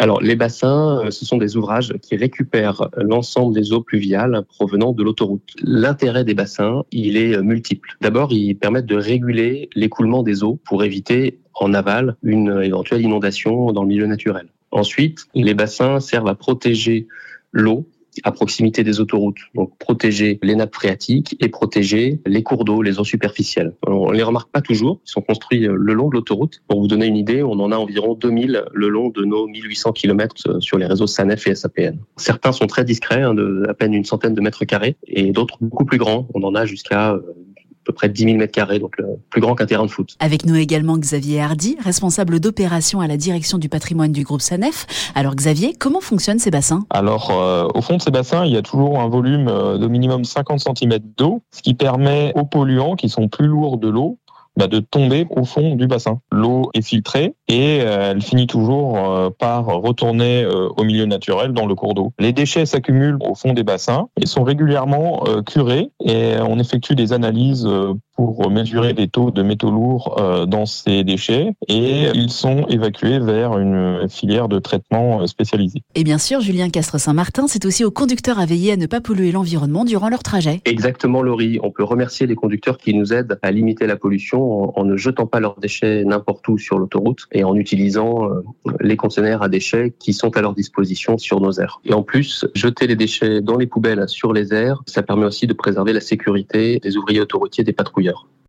Alors, les bassins, euh, ce sont des ouvrages qui récupèrent l'ensemble des eaux pluviales provenant de l'autoroute. L'intérêt des bassins, il est euh, multiple. D'abord, ils permettent de réguler l'écoulement des eaux pour éviter en aval une éventuelle inondation dans le milieu naturel. Ensuite, les bassins servent à protéger l'eau à proximité des autoroutes. Donc protéger les nappes phréatiques et protéger les cours d'eau, les eaux superficielles. On les remarque pas toujours, ils sont construits euh, le long de l'autoroute. Pour vous donner une idée, on en a environ 2000 le long de nos 1800 km euh, sur les réseaux SANEF et SAPN. Certains sont très discrets, hein, de à peine une centaine de mètres carrés, et d'autres beaucoup plus grands. On en a jusqu'à euh, peu près 10 000 mètres carrés, donc le plus grand qu'un terrain de foot. Avec nous également Xavier Hardy, responsable d'opération à la direction du patrimoine du groupe SANEF. Alors Xavier, comment fonctionnent ces bassins? Alors euh, au fond de ces bassins, il y a toujours un volume euh, de minimum 50 cm d'eau, ce qui permet aux polluants qui sont plus lourds de l'eau bah, de tomber au fond du bassin. L'eau est filtrée et euh, elle finit toujours euh, par retourner euh, au milieu naturel dans le cours d'eau. Les déchets s'accumulent au fond des bassins et sont régulièrement curés et on effectue des analyses pour mesurer les taux de métaux lourds dans ces déchets et ils sont évacués vers une filière de traitement spécialisée. Et bien sûr, Julien Castre-Saint-Martin, c'est aussi aux conducteurs à veiller à ne pas polluer l'environnement durant leur trajet. Exactement, Laurie. On peut remercier les conducteurs qui nous aident à limiter la pollution en, ne jetant pas leurs déchets n'importe où sur l'autoroute et en utilisant euh, les conteneurs à déchets qui sont à leur disposition sur nos aires. Et en plus, jeter les déchets dans les poubelles sur les aires, ça permet aussi de préserver la sécurité des ouvriers autoroutiers, des patrouilleurs.